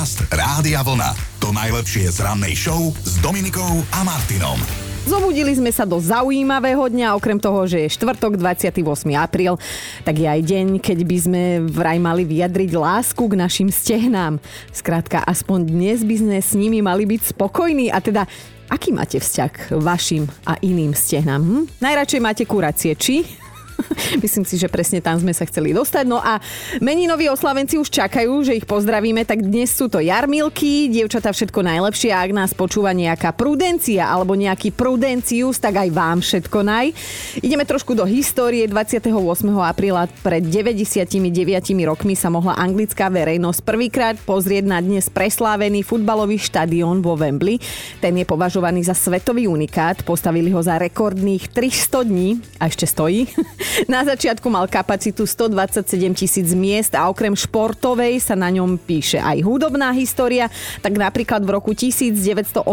Podcast Rádia Vlna. To najlepšie z rannej show s Dominikou a Martinom. Zobudili sme sa do zaujímavého dňa, okrem toho, že je štvrtok 28. apríl, tak je aj deň, keď by sme vraj mali vyjadriť lásku k našim stehnám. Skrátka, aspoň dnes by sme s nimi mali byť spokojní a teda Aký máte vzťah k vašim a iným stehnám? Hm? Najradšej máte kuracie, či? Myslím si, že presne tam sme sa chceli dostať. No a meninoví oslavenci už čakajú, že ich pozdravíme, tak dnes sú to jarmilky, dievčatá všetko najlepšie a ak nás počúva nejaká prudencia alebo nejaký prudencius, tak aj vám všetko naj. Ideme trošku do histórie. 28. apríla pred 99 rokmi sa mohla anglická verejnosť prvýkrát pozrieť na dnes preslávený futbalový štadión vo Wembley. Ten je považovaný za svetový unikát. Postavili ho za rekordných 300 dní a ešte stojí. Na začiatku mal kapacitu 127 tisíc miest a okrem športovej sa na ňom píše aj hudobná história. Tak napríklad v roku 1985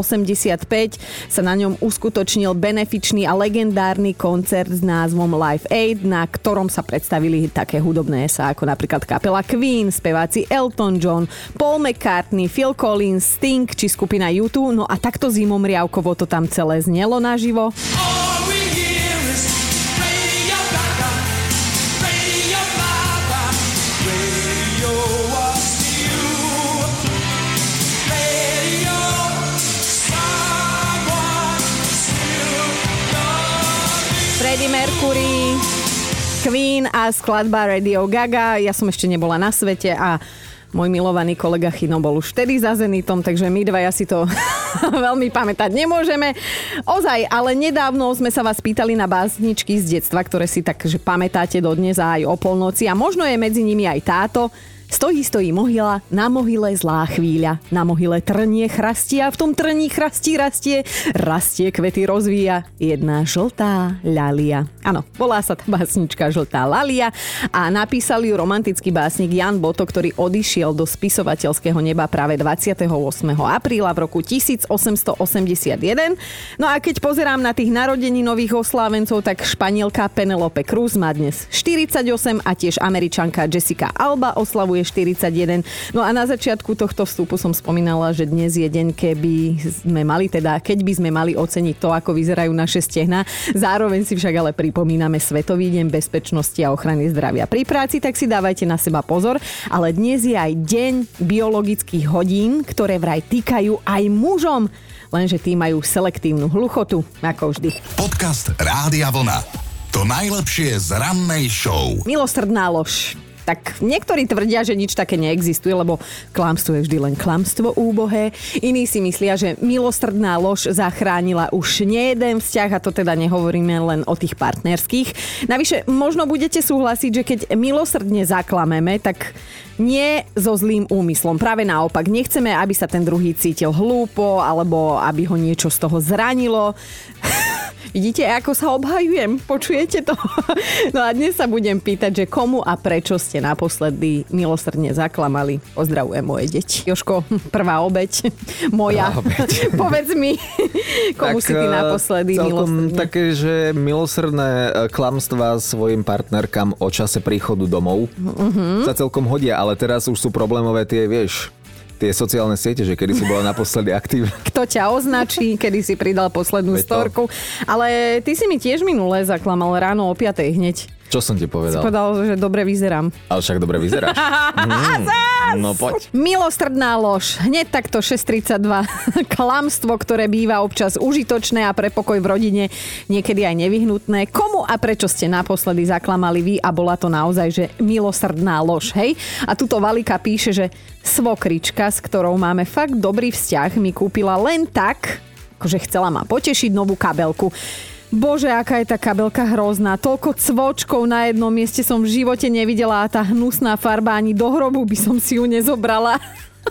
sa na ňom uskutočnil benefičný a legendárny koncert s názvom Live Aid, na ktorom sa predstavili také hudobné sa ako napríklad kapela Queen, speváci Elton John, Paul McCartney, Phil Collins, Sting či skupina YouTube. No a takto zimom riavkovo to tam celé znelo naživo. Oh! Queen a skladba Radio Gaga. Ja som ešte nebola na svete a môj milovaný kolega Chino bol už vtedy za Zenitom, takže my dvaja si to veľmi pamätať nemôžeme. Ozaj, ale nedávno sme sa vás pýtali na básničky z detstva, ktoré si tak, že pamätáte dodnes aj o polnoci a možno je medzi nimi aj táto. Stojí, stojí mohyla, na mohyle zlá chvíľa, na mohyle trnie chrastia, v tom trní chrastí rastie, rastie kvety rozvíja, jedna žltá ľalia. Áno, volá sa tá básnička Žltá lalia a napísal ju romantický básnik Jan Boto, ktorý odišiel do spisovateľského neba práve 28. apríla v roku 1881. No a keď pozerám na tých narodení nových oslávencov, tak španielka Penelope Cruz má dnes 48 a tiež američanka Jessica Alba oslavuje je 41. No a na začiatku tohto vstupu som spomínala, že dnes je deň, keby sme mali, teda keď by sme mali oceniť to, ako vyzerajú naše stehna. Zároveň si však ale pripomíname Svetový deň bezpečnosti a ochrany zdravia pri práci, tak si dávajte na seba pozor. Ale dnes je aj deň biologických hodín, ktoré vraj týkajú aj mužom lenže tí majú selektívnu hluchotu, ako vždy. Podcast Rádia Vlna. To najlepšie z rannej show. Milostrdná lož tak niektorí tvrdia, že nič také neexistuje, lebo klamstvo je vždy len klamstvo úbohé. Iní si myslia, že milostrdná lož zachránila už nejeden vzťah a to teda nehovoríme len o tých partnerských. Navyše, možno budete súhlasiť, že keď milosrdne zaklameme, tak nie so zlým úmyslom. Práve naopak, nechceme, aby sa ten druhý cítil hlúpo alebo aby ho niečo z toho zranilo. Vidíte, ako sa obhajujem? Počujete to? No a dnes sa budem pýtať, že komu a prečo ste naposledy milosrdne zaklamali. Pozdravujem moje deti. Joško, prvá obeď. Moja. Prvá obeď. Povedz mi, komu tak, si ty eh, naposledy milosrdne? také, že milosrdné eh, klamstvá svojim partnerkám o čase príchodu domov uh-huh. sa celkom hodia, ale teraz už sú problémové tie, vieš, tie sociálne siete, že kedy si bola naposledy aktívna. Kto ťa označí, kedy si pridal poslednú storku. Ale ty si mi tiež minule zaklamal ráno o 5 hneď. Čo som ti povedal? Si povedal, že dobre vyzerám. Ale však dobre vyzeráš. mm, no poď. Milostrdná lož. Hneď takto 6.32. Klamstvo, ktoré býva občas užitočné a pre pokoj v rodine niekedy aj nevyhnutné. Komu a prečo ste naposledy zaklamali vy a bola to naozaj, že milosrdná lož, hej? A tuto Valika píše, že svokrička, s ktorou máme fakt dobrý vzťah, mi kúpila len tak, akože chcela ma potešiť novú kabelku. Bože, aká je tá kabelka hrozná. Toľko cvočkov na jednom mieste som v živote nevidela a tá hnusná farba ani do hrobu by som si ju nezobrala.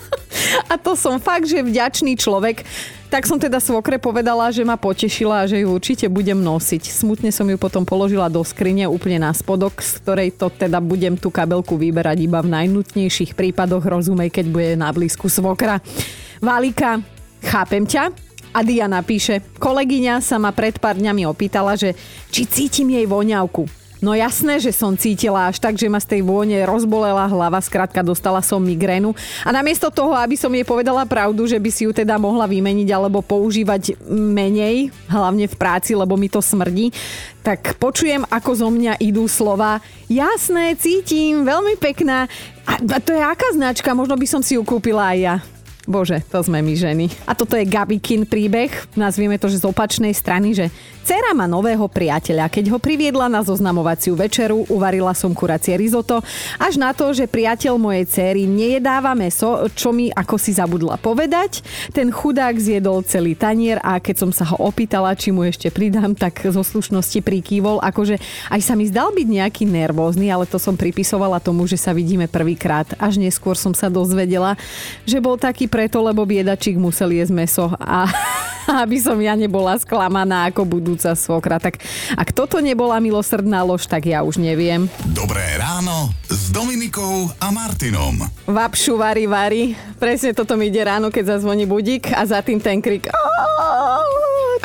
a to som fakt, že vďačný človek. Tak som teda svokre povedala, že ma potešila a že ju určite budem nosiť. Smutne som ju potom položila do skrine úplne na spodok, z ktorej to teda budem tú kabelku vyberať iba v najnutnejších prípadoch, rozumej, keď bude na blízku svokra. Valika, chápem ťa, a Diana píše, kolegyňa sa ma pred pár dňami opýtala, že či cítim jej voňavku. No jasné, že som cítila až tak, že ma z tej vône rozbolela hlava, skrátka dostala som migrénu. A namiesto toho, aby som jej povedala pravdu, že by si ju teda mohla vymeniť alebo používať menej, hlavne v práci, lebo mi to smrdí, tak počujem, ako zo mňa idú slova. Jasné, cítim, veľmi pekná. A to je aká značka? Možno by som si ju kúpila aj ja. Bože, to sme my ženy. A toto je Gabikin príbeh, nazvieme to, že z opačnej strany, že Cera má nového priateľa. Keď ho priviedla na zoznamovaciu večeru, uvarila som kuracie risotto, až na to, že priateľ mojej céry nejedáva meso, čo mi ako si zabudla povedať. Ten chudák zjedol celý tanier a keď som sa ho opýtala, či mu ešte pridám, tak zo slušnosti prikývol, akože aj sa mi zdal byť nejaký nervózny, ale to som pripisovala tomu, že sa vidíme prvýkrát. Až neskôr som sa dozvedela, že bol taký preto, lebo biedačík musel jesť meso a aby som ja nebola sklamaná ako budúca svokra. Tak ak toto nebola milosrdná lož, tak ja už neviem. Dobré ráno s Dominikou a Martinom. Vapšu vari vari. Presne toto mi ide ráno, keď zazvoní budík a za tým ten krik.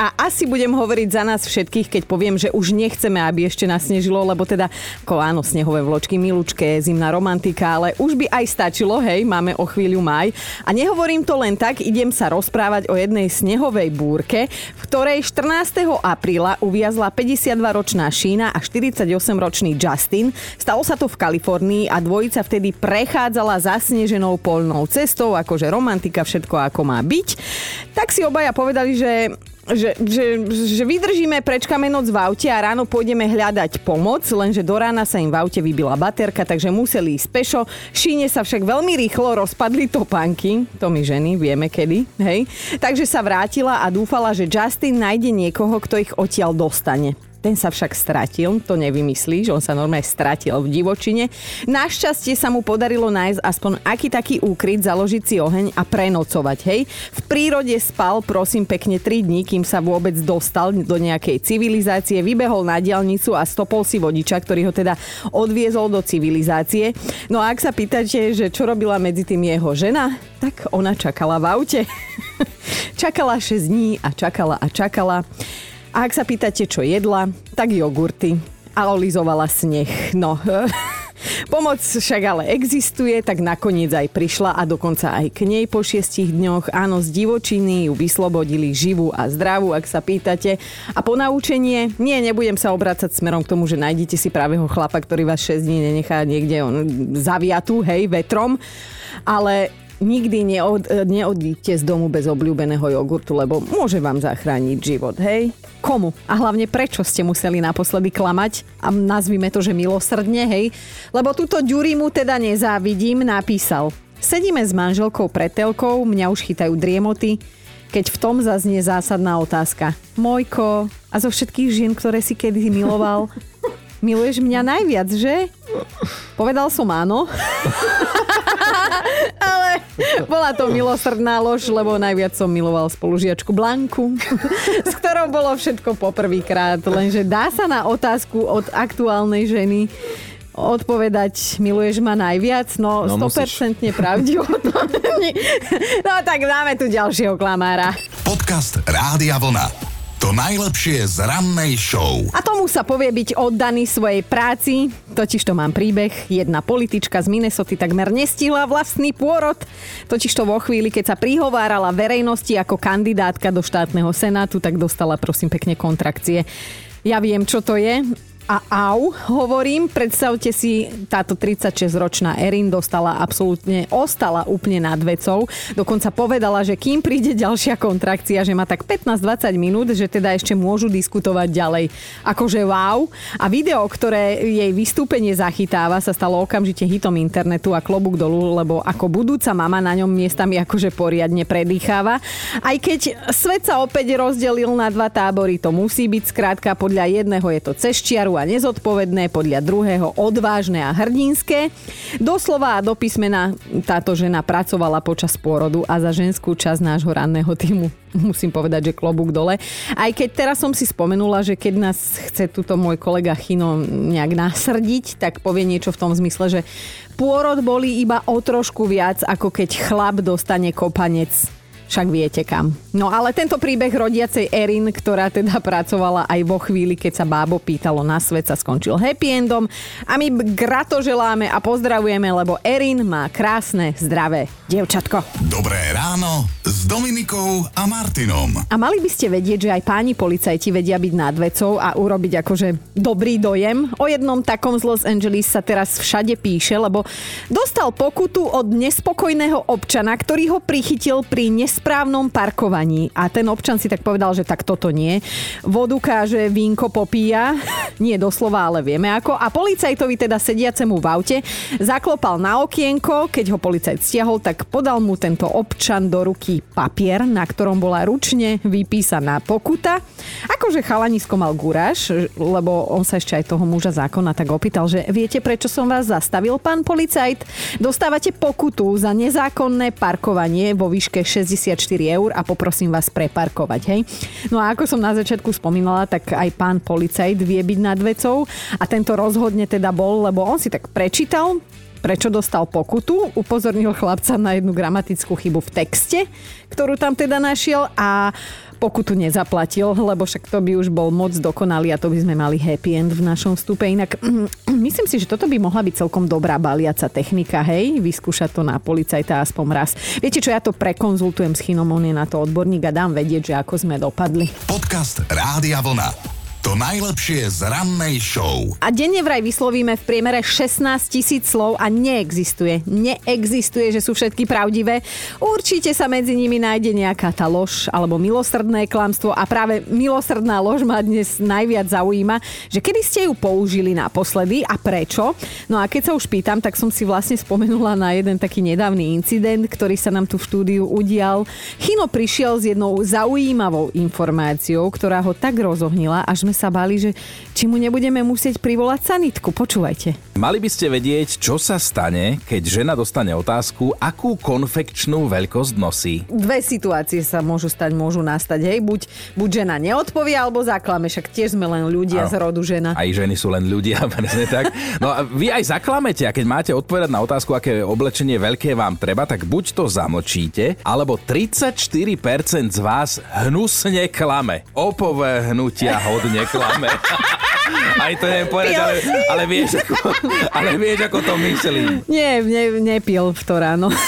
A asi budem hovoriť za nás všetkých, keď poviem, že už nechceme, aby ešte nasnežilo, lebo teda, ako áno, snehové vločky, milučké, zimná romantika, ale už by aj stačilo, hej, máme o chvíľu maj. A nehovorím to len tak, idem sa rozprávať o jednej snehovej búrke, v ktorej 14. apríla uviazla 52-ročná Šína a 48-ročný Justin. Stalo sa to v Kalifornii a dvojica vtedy prechádzala zasneženou polnou cestou, akože romantika, všetko ako má byť. Tak si obaja povedali, že že, že, že vydržíme, prečkáme noc v aute a ráno pôjdeme hľadať pomoc, lenže do rána sa im v aute vybila baterka, takže museli ísť pešo. Šíne sa však veľmi rýchlo rozpadli topánky, to my ženy vieme kedy, hej. Takže sa vrátila a dúfala, že Justin nájde niekoho, kto ich odtiaľ dostane. Ten sa však stratil, to nevymyslíš, on sa normálne stratil v divočine. Našťastie sa mu podarilo nájsť aspoň aký taký úkryt, založiť si oheň a prenocovať, hej. V prírode spal, prosím, pekne 3 dní, kým sa vôbec dostal do nejakej civilizácie, vybehol na diálnicu a stopol si vodiča, ktorý ho teda odviezol do civilizácie. No a ak sa pýtate, že čo robila medzi tým jeho žena, tak ona čakala v aute. čakala 6 dní a čakala a čakala. A ak sa pýtate, čo jedla, tak jogurty. A olizovala sneh. No, Pomoc však ale existuje, tak nakoniec aj prišla a dokonca aj k nej po šiestich dňoch. Áno, z divočiny ju vyslobodili živú a zdravú, ak sa pýtate. A po naučenie, nie, nebudem sa obrácať smerom k tomu, že nájdete si pravého chlapa, ktorý vás 6 dní nenechá niekde on, zaviatú, hej, vetrom. Ale nikdy neod, neodíďte z domu bez obľúbeného jogurtu, lebo môže vám zachrániť život, hej? Komu? A hlavne prečo ste museli naposledy klamať? A nazvime to, že milosrdne, hej? Lebo túto Ďuri mu teda nezávidím, napísal. Sedíme s manželkou pred telkou, mňa už chytajú driemoty, keď v tom zaznie zásadná otázka. Mojko, a zo všetkých žien, ktoré si kedy miloval, miluješ mňa najviac, že? Povedal som áno. Ale bola to milosrdná lož, lebo najviac som miloval spolužiačku Blanku, s ktorou bolo všetko poprvýkrát. Lenže dá sa na otázku od aktuálnej ženy odpovedať, miluješ ma najviac? No, no 100% pravdivo. no tak dáme tu ďalšieho klamára. Podcast Rádia Vlna. To najlepšie z rannej show. A tomu sa povie byť oddaný svojej práci. Totiž to mám príbeh. Jedna politička z Minnesoty takmer nestihla vlastný pôrod. Totiž to vo chvíli, keď sa prihovárala verejnosti ako kandidátka do štátneho senátu, tak dostala prosím pekne kontrakcie. Ja viem, čo to je a au, hovorím, predstavte si, táto 36-ročná Erin dostala absolútne, ostala úplne nad vecou. Dokonca povedala, že kým príde ďalšia kontrakcia, že má tak 15-20 minút, že teda ešte môžu diskutovať ďalej. Akože wow. A video, ktoré jej vystúpenie zachytáva, sa stalo okamžite hitom internetu a klobúk dolu, lebo ako budúca mama na ňom miestami akože poriadne predýcháva. Aj keď svet sa opäť rozdelil na dva tábory, to musí byť skrátka podľa jedného je to ceščiaru a nezodpovedné, podľa druhého odvážne a hrdinské. Doslova a do písmena táto žena pracovala počas pôrodu a za ženskú časť nášho ranného týmu musím povedať, že klobúk dole. Aj keď teraz som si spomenula, že keď nás chce tuto môj kolega Chino nejak nasrdiť, tak povie niečo v tom zmysle, že pôrod boli iba o trošku viac, ako keď chlap dostane kopanec však viete kam. No ale tento príbeh rodiacej Erin, ktorá teda pracovala aj vo chvíli, keď sa bábo pýtalo na svet, sa skončil happy endom. A my gratoželáme a pozdravujeme, lebo Erin má krásne, zdravé dievčatko. Dobré ráno s Dominikou a Martinom. A mali by ste vedieť, že aj páni policajti vedia byť nad vecou a urobiť akože dobrý dojem. O jednom takom z Los Angeles sa teraz všade píše, lebo dostal pokutu od nespokojného občana, ktorý ho prichytil pri nesprávnom parkovaní. A ten občan si tak povedal, že tak toto nie. Vodu káže, vínko popíja. nie doslova, ale vieme ako. A policajtovi teda sediacemu v aute zaklopal na okienko, keď ho policajt stiahol, tak podal mu tento občan do ruky papier, na ktorom bola ručne vypísaná pokuta. Akože chalanisko mal guráš, lebo on sa ešte aj toho muža zákona tak opýtal, že viete, prečo som vás zastavil, pán policajt? Dostávate pokutu za nezákonné parkovanie vo výške 64 eur a poprosím vás preparkovať, hej? No a ako som na začiatku spomínala, tak aj pán policajt vie byť nad vecou a tento rozhodne teda bol, lebo on si tak prečítal prečo dostal pokutu, upozornil chlapca na jednu gramatickú chybu v texte, ktorú tam teda našiel a pokutu nezaplatil, lebo však to by už bol moc dokonalý a to by sme mali happy end v našom vstupe. Inak myslím si, že toto by mohla byť celkom dobrá baliaca technika, hej, vyskúšať to na policajta aspoň raz. Viete čo, ja to prekonzultujem s Chinom, on je na to odborník a dám vedieť, že ako sme dopadli. Podcast Rádia Vlna. To najlepšie z rannej show. A denne vraj vyslovíme v priemere 16 tisíc slov a neexistuje, neexistuje, že sú všetky pravdivé. Určite sa medzi nimi nájde nejaká tá lož alebo milosrdné klamstvo a práve milosrdná lož ma dnes najviac zaujíma, že kedy ste ju použili naposledy a prečo. No a keď sa už pýtam, tak som si vlastne spomenula na jeden taký nedávny incident, ktorý sa nám tu v štúdiu udial. Chino prišiel s jednou zaujímavou informáciou, ktorá ho tak rozohnila, až sme sa bali, že či mu nebudeme musieť privolať sanitku. Počúvajte. Mali by ste vedieť, čo sa stane, keď žena dostane otázku, akú konfekčnú veľkosť nosí. Dve situácie sa môžu stať, môžu nastať. Hej, buď, buď žena neodpovie, alebo zaklame, však tiež sme len ľudia ano. z rodu žena. Aj ženy sú len ľudia, presne tak. No a vy aj zaklamete a keď máte odpovedať na otázku, aké oblečenie veľké vám treba, tak buď to zamočíte, alebo 34% z vás hnusne klame. Opové hnutia hodne neklame. Aj to neviem povedať, ale, ale, vieš, ako, ale vieš, ako to myslí. Nie, ne, nepil v to ráno.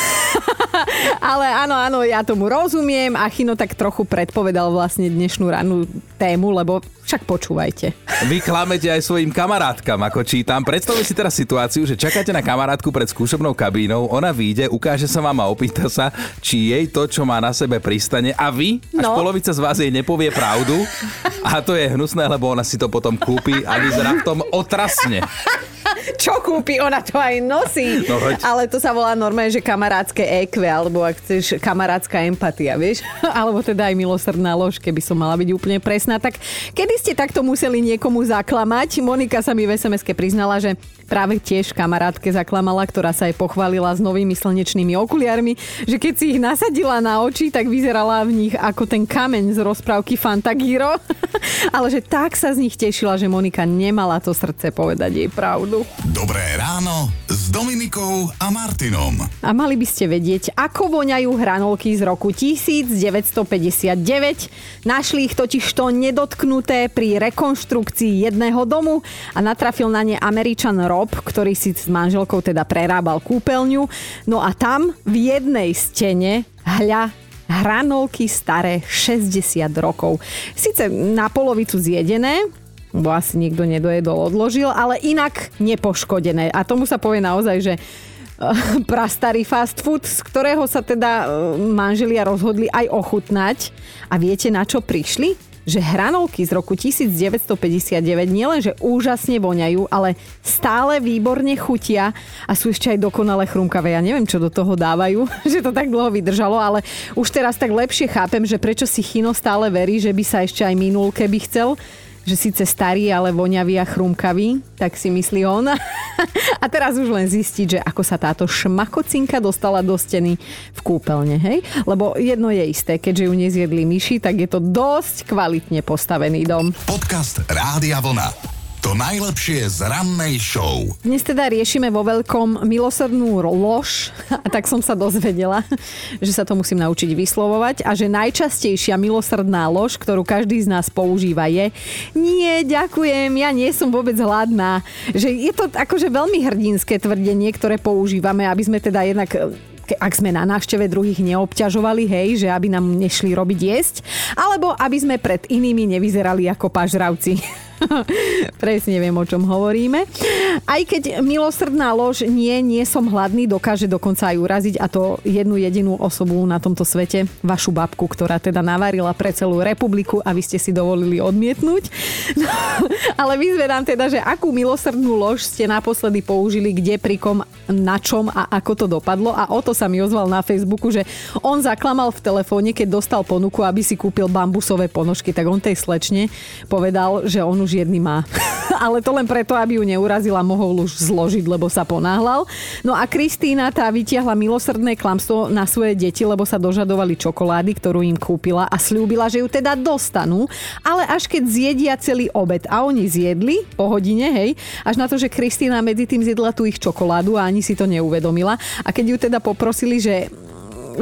Ale áno, áno, ja tomu rozumiem a Chino tak trochu predpovedal vlastne dnešnú rannú tému, lebo však počúvajte. Vy klamete aj svojim kamarátkam, ako čítam. Predstavte si teraz situáciu, že čakáte na kamarátku pred skúšobnou kabínou, ona vyjde, ukáže sa vám a opýta sa, či jej to, čo má na sebe, pristane a vy, až no. polovica z vás jej nepovie pravdu a to je hnusné, lebo ona si to potom kúpi a vyzerá v tom otrasne čo kúpi, ona to aj nosí. No, Ale to sa volá normálne, že kamarátske EQ, alebo ak chceš kamarátska empatia, vieš? alebo teda aj milosrdná lož, keby som mala byť úplne presná. Tak kedy ste takto museli niekomu zaklamať? Monika sa mi v sms priznala, že práve tiež kamarátke zaklamala, ktorá sa aj pochválila s novými slnečnými okuliarmi, že keď si ich nasadila na oči, tak vyzerala v nich ako ten kameň z rozprávky Fantagiro. Ale že tak sa z nich tešila, že Monika nemala to srdce povedať jej pravdu. Dobré ráno s Dominikou a Martinom. A mali by ste vedieť, ako voňajú hranolky z roku 1959. Našli ich totiž to nedotknuté pri rekonštrukcii jedného domu a natrafil na ne Američan Rob, ktorý si s manželkou teda prerábal kúpeľňu. No a tam v jednej stene hľa hranolky staré 60 rokov. Sice na polovicu zjedené, bo asi nikto nedojedol, odložil, ale inak nepoškodené. A tomu sa povie naozaj, že prastarý fast food, z ktorého sa teda e, manželia rozhodli aj ochutnať. A viete, na čo prišli? že hranolky z roku 1959 nielenže úžasne voňajú, ale stále výborne chutia a sú ešte aj dokonale chrumkavé. Ja neviem, čo do toho dávajú, že to tak dlho vydržalo, ale už teraz tak lepšie chápem, že prečo si Chino stále verí, že by sa ešte aj minul, keby chcel že síce starý, ale voňavý a chrumkavý, tak si myslí on. a teraz už len zistiť, že ako sa táto šmakocinka dostala do steny v kúpeľne, hej? Lebo jedno je isté, keďže ju nezjedli myši, tak je to dosť kvalitne postavený dom. Podcast Rádia Vlna. To najlepšie z rannej show. Dnes teda riešime vo veľkom milosrdnú lož a tak som sa dozvedela, že sa to musím naučiť vyslovovať a že najčastejšia milosrdná lož, ktorú každý z nás používa je nie, ďakujem, ja nie som vôbec hladná. Že je to akože veľmi hrdinské tvrdenie, ktoré používame, aby sme teda jednak ak sme na návšteve druhých neobťažovali, hej, že aby nám nešli robiť jesť, alebo aby sme pred inými nevyzerali ako pažravci. Presne viem, o čom hovoríme. Aj keď milosrdná lož nie, nie som hladný, dokáže dokonca aj uraziť a to jednu jedinú osobu na tomto svete, vašu babku, ktorá teda navarila pre celú republiku a vy ste si dovolili odmietnúť. No, ale vyzvedám teda, že akú milosrdnú lož ste naposledy použili, kde, pri kom, na čom a ako to dopadlo a o to sa mi ozval na Facebooku, že on zaklamal v telefóne, keď dostal ponuku, aby si kúpil bambusové ponožky, tak on tej slečne povedal, že on už jedný má. Ale to len preto, aby ju neurazila, mohol už zložiť, lebo sa ponáhľal. No a Kristýna tá vytiahla milosrdné klamstvo na svoje deti, lebo sa dožadovali čokolády, ktorú im kúpila a slúbila, že ju teda dostanú, ale až keď zjedia celý obed. A oni zjedli po hodine, hej, až na to, že Kristýna medzi tým zjedla tú ich čokoládu a ani si to neuvedomila. A keď ju teda poprosili, že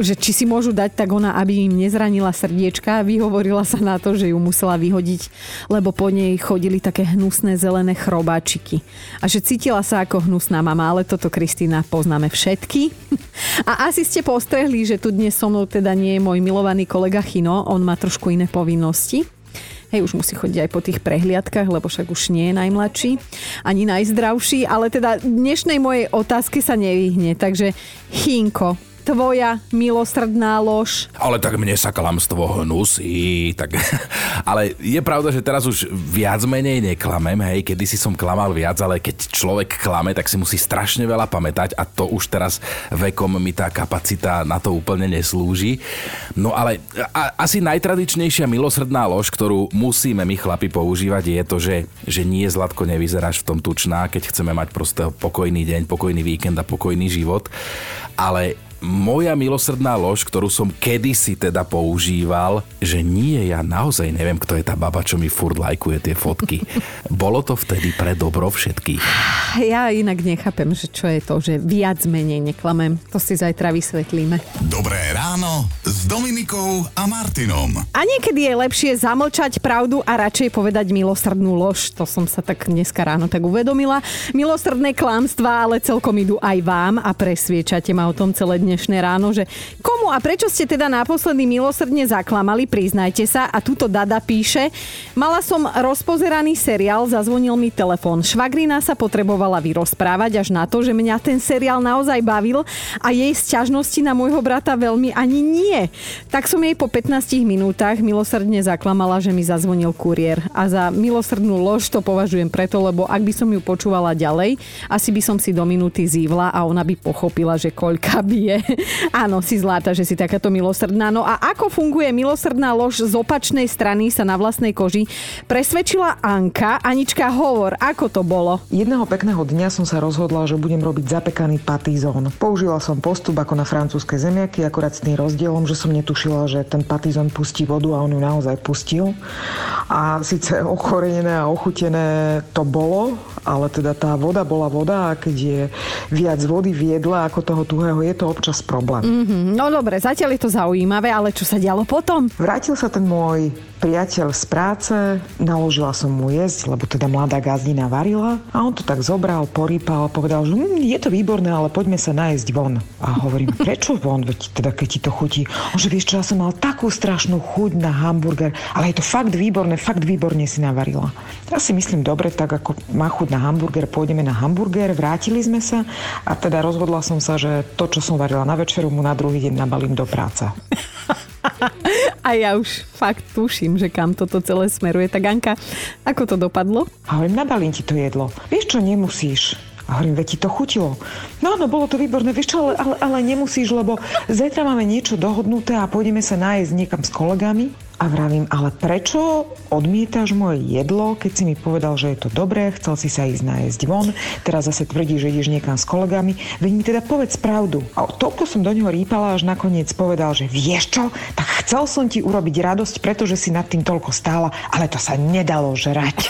že či si môžu dať tak ona, aby im nezranila srdiečka. Vyhovorila sa na to, že ju musela vyhodiť, lebo po nej chodili také hnusné zelené chrobáčiky. A že cítila sa ako hnusná mama, ale toto Kristýna poznáme všetky. A asi ste postrehli, že tu dnes so mnou teda nie je môj milovaný kolega Chino, on má trošku iné povinnosti. Hej, už musí chodiť aj po tých prehliadkach, lebo však už nie je najmladší, ani najzdravší, ale teda dnešnej mojej otázky sa nevyhne. Takže Chinko, tvoja milosrdná lož. Ale tak mne sa klamstvo hnusí. Tak... ale je pravda, že teraz už viac menej neklamem, hej, kedy si som klamal viac, ale keď človek klame, tak si musí strašne veľa pamätať a to už teraz vekom mi tá kapacita na to úplne neslúži. No ale a, asi najtradičnejšia milosrdná lož, ktorú musíme my chlapi používať, je to, že, že nie Zlatko nevyzeráš v tom tučná, keď chceme mať proste pokojný deň, pokojný víkend a pokojný život. Ale moja milosrdná lož, ktorú som kedysi teda používal, že nie, ja naozaj neviem, kto je tá baba, čo mi furt lajkuje tie fotky. Bolo to vtedy pre dobro všetkých. Ja inak nechápem, že čo je to, že viac menej neklamem. To si zajtra vysvetlíme. Dobré ráno s Dominikou a Martinom. A niekedy je lepšie zamlčať pravdu a radšej povedať milosrdnú lož. To som sa tak dneska ráno tak uvedomila. Milosrdné klamstvá, ale celkom idú aj vám a presviečate ma o tom celé dne dnešné ráno, že komu a prečo ste teda naposledy milosrdne zaklamali, priznajte sa. A túto Dada píše, mala som rozpozeraný seriál, zazvonil mi telefón. Švagrina sa potrebovala vyrozprávať až na to, že mňa ten seriál naozaj bavil a jej sťažnosti na môjho brata veľmi ani nie. Tak som jej po 15 minútach milosrdne zaklamala, že mi zazvonil kuriér. A za milosrdnú lož to považujem preto, lebo ak by som ju počúvala ďalej, asi by som si do minúty zívla a ona by pochopila, že koľka bije. Áno, si zláta, že si takáto milosrdná. No a ako funguje milosrdná lož z opačnej strany sa na vlastnej koži presvedčila Anka. Anička, hovor, ako to bolo? Jedného pekného dňa som sa rozhodla, že budem robiť zapekaný patizón. Použila som postup ako na francúzske zemiaky, akorát s tým rozdielom, že som netušila, že ten patizón pustí vodu a on ju naozaj pustil. A síce ochorenené a ochutené to bolo, ale teda tá voda bola voda a keď je viac vody v jedle ako toho tuhého, je to občas problém. Mm-hmm. No dobre, zatiaľ je to zaujímavé, ale čo sa dialo potom? Vrátil sa ten môj priateľ z práce, naložila som mu jesť, lebo teda mladá gazdina varila a on to tak zobral, porýpal a povedal, že hm, je to výborné, ale poďme sa najesť von. A hovorím, prečo von, veď teda keď ti to chutí. On že vieš čo, ja som mal takú strašnú chuť na hamburger, ale je to fakt výborné, fakt výborne si navarila. Ja si myslím, dobre, tak ako má chuť na hamburger, pôjdeme na hamburger, vrátili sme sa a teda rozhodla som sa, že to, čo som varila na večeru, mu na druhý deň nabalím do práce. A ja už fakt tuším, že kam toto celé smeruje. Tak Anka, ako to dopadlo? Hovorím, nabalím ti to jedlo. Vieš čo, nemusíš. A hovorím, veď ti to chutilo. No áno, bolo to výborné, vieš čo, ale, ale, ale nemusíš, lebo zajtra máme niečo dohodnuté a pôjdeme sa nájsť niekam s kolegami. A vravím, ale prečo odmietaš moje jedlo, keď si mi povedal, že je to dobré, chcel si sa ísť nájsť von, teraz zase tvrdí, že ideš niekam s kolegami, veď mi teda povedz pravdu. A toľko som do neho rýpala, až nakoniec povedal, že vieš čo, tak chcel som ti urobiť radosť, pretože si nad tým toľko stála, ale to sa nedalo žrať.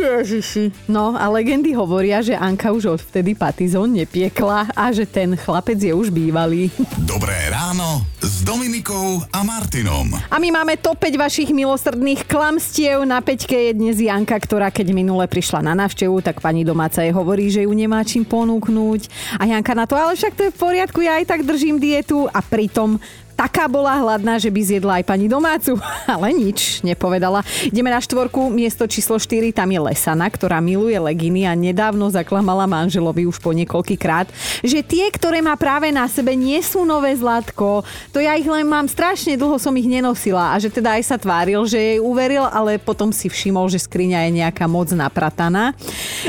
Ježiši. No a legendy hovoria, že Anka už odvtedy patizón nepiekla a že ten chlapec je už bývalý. Dobré ráno s Dominikou a Martinom. A my máme top 5 vašich milosrdných klamstiev. Na peťke je dnes Janka, ktorá keď minule prišla na návštevu, tak pani domáca jej hovorí, že ju nemá čím ponúknuť. A Janka na to, ale však to je v poriadku, ja aj tak držím dietu. A pritom taká bola hladná, že by zjedla aj pani domácu. Ale nič, nepovedala. Ideme na štvorku, miesto číslo 4, tam je Lesana, ktorá miluje leginy a nedávno zaklamala manželovi už po niekoľký krát, že tie, ktoré má práve na sebe, nie sú nové zlatko. To ja ich len mám strašne dlho som ich nenosila a že teda aj sa tváril, že jej uveril, ale potom si všimol, že skriňa je nejaká moc naprataná.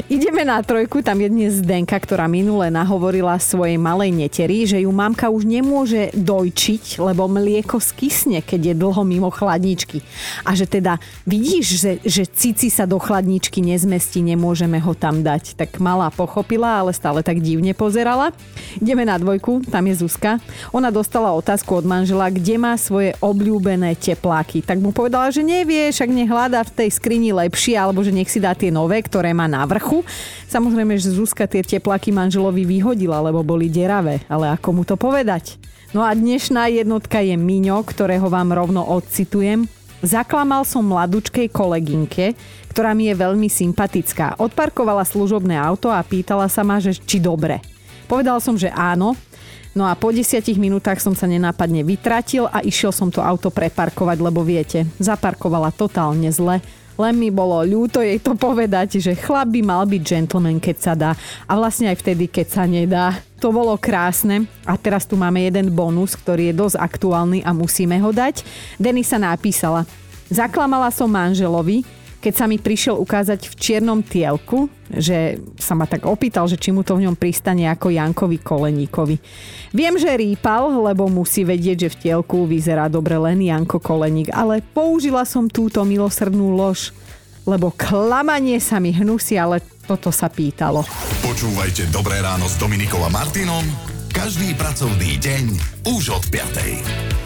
Ideme na trojku, tam je dnes Zdenka, ktorá minule nahovorila svojej malej neteri, že ju mamka už nemôže dojčiť, lebo mlieko skysne, keď je dlho mimo chladničky. A že teda vidíš, že, že cici sa do chladničky nezmestí, nemôžeme ho tam dať. Tak malá pochopila, ale stále tak divne pozerala. Ideme na dvojku, tam je Zuzka. Ona dostala otázku od manžela, kde má svoje obľúbené tepláky. Tak mu povedala, že nevie, však nech hľadá v tej skrini lepšie, alebo že nech si dá tie nové, ktoré má na vrchu. Samozrejme, že Zuzka tie tepláky manželovi vyhodila, lebo boli deravé. Ale ako mu to povedať? No a dnešná jednotka je Miňo, ktorého vám rovno odcitujem. Zaklamal som mladučkej kolegynke, ktorá mi je veľmi sympatická. Odparkovala služobné auto a pýtala sa ma, že či dobre. Povedal som, že áno, No a po desiatich minútach som sa nenápadne vytratil a išiel som to auto preparkovať, lebo viete, zaparkovala totálne zle. Len mi bolo ľúto jej to povedať, že chlap by mal byť gentleman, keď sa dá. A vlastne aj vtedy, keď sa nedá. To bolo krásne a teraz tu máme jeden bonus, ktorý je dosť aktuálny a musíme ho dať. Denisa napísala, zaklamala som manželovi, keď sa mi prišiel ukázať v čiernom tielku, že sa ma tak opýtal, že či mu to v ňom pristane ako Jankovi Koleníkovi. Viem, že rýpal, lebo musí vedieť, že v tielku vyzerá dobre len Janko Koleník, ale použila som túto milosrdnú lož, lebo klamanie sa mi hnusí, ale toto sa pýtalo. Počúvajte Dobré ráno s Dominikom a Martinom každý pracovný deň už od 5.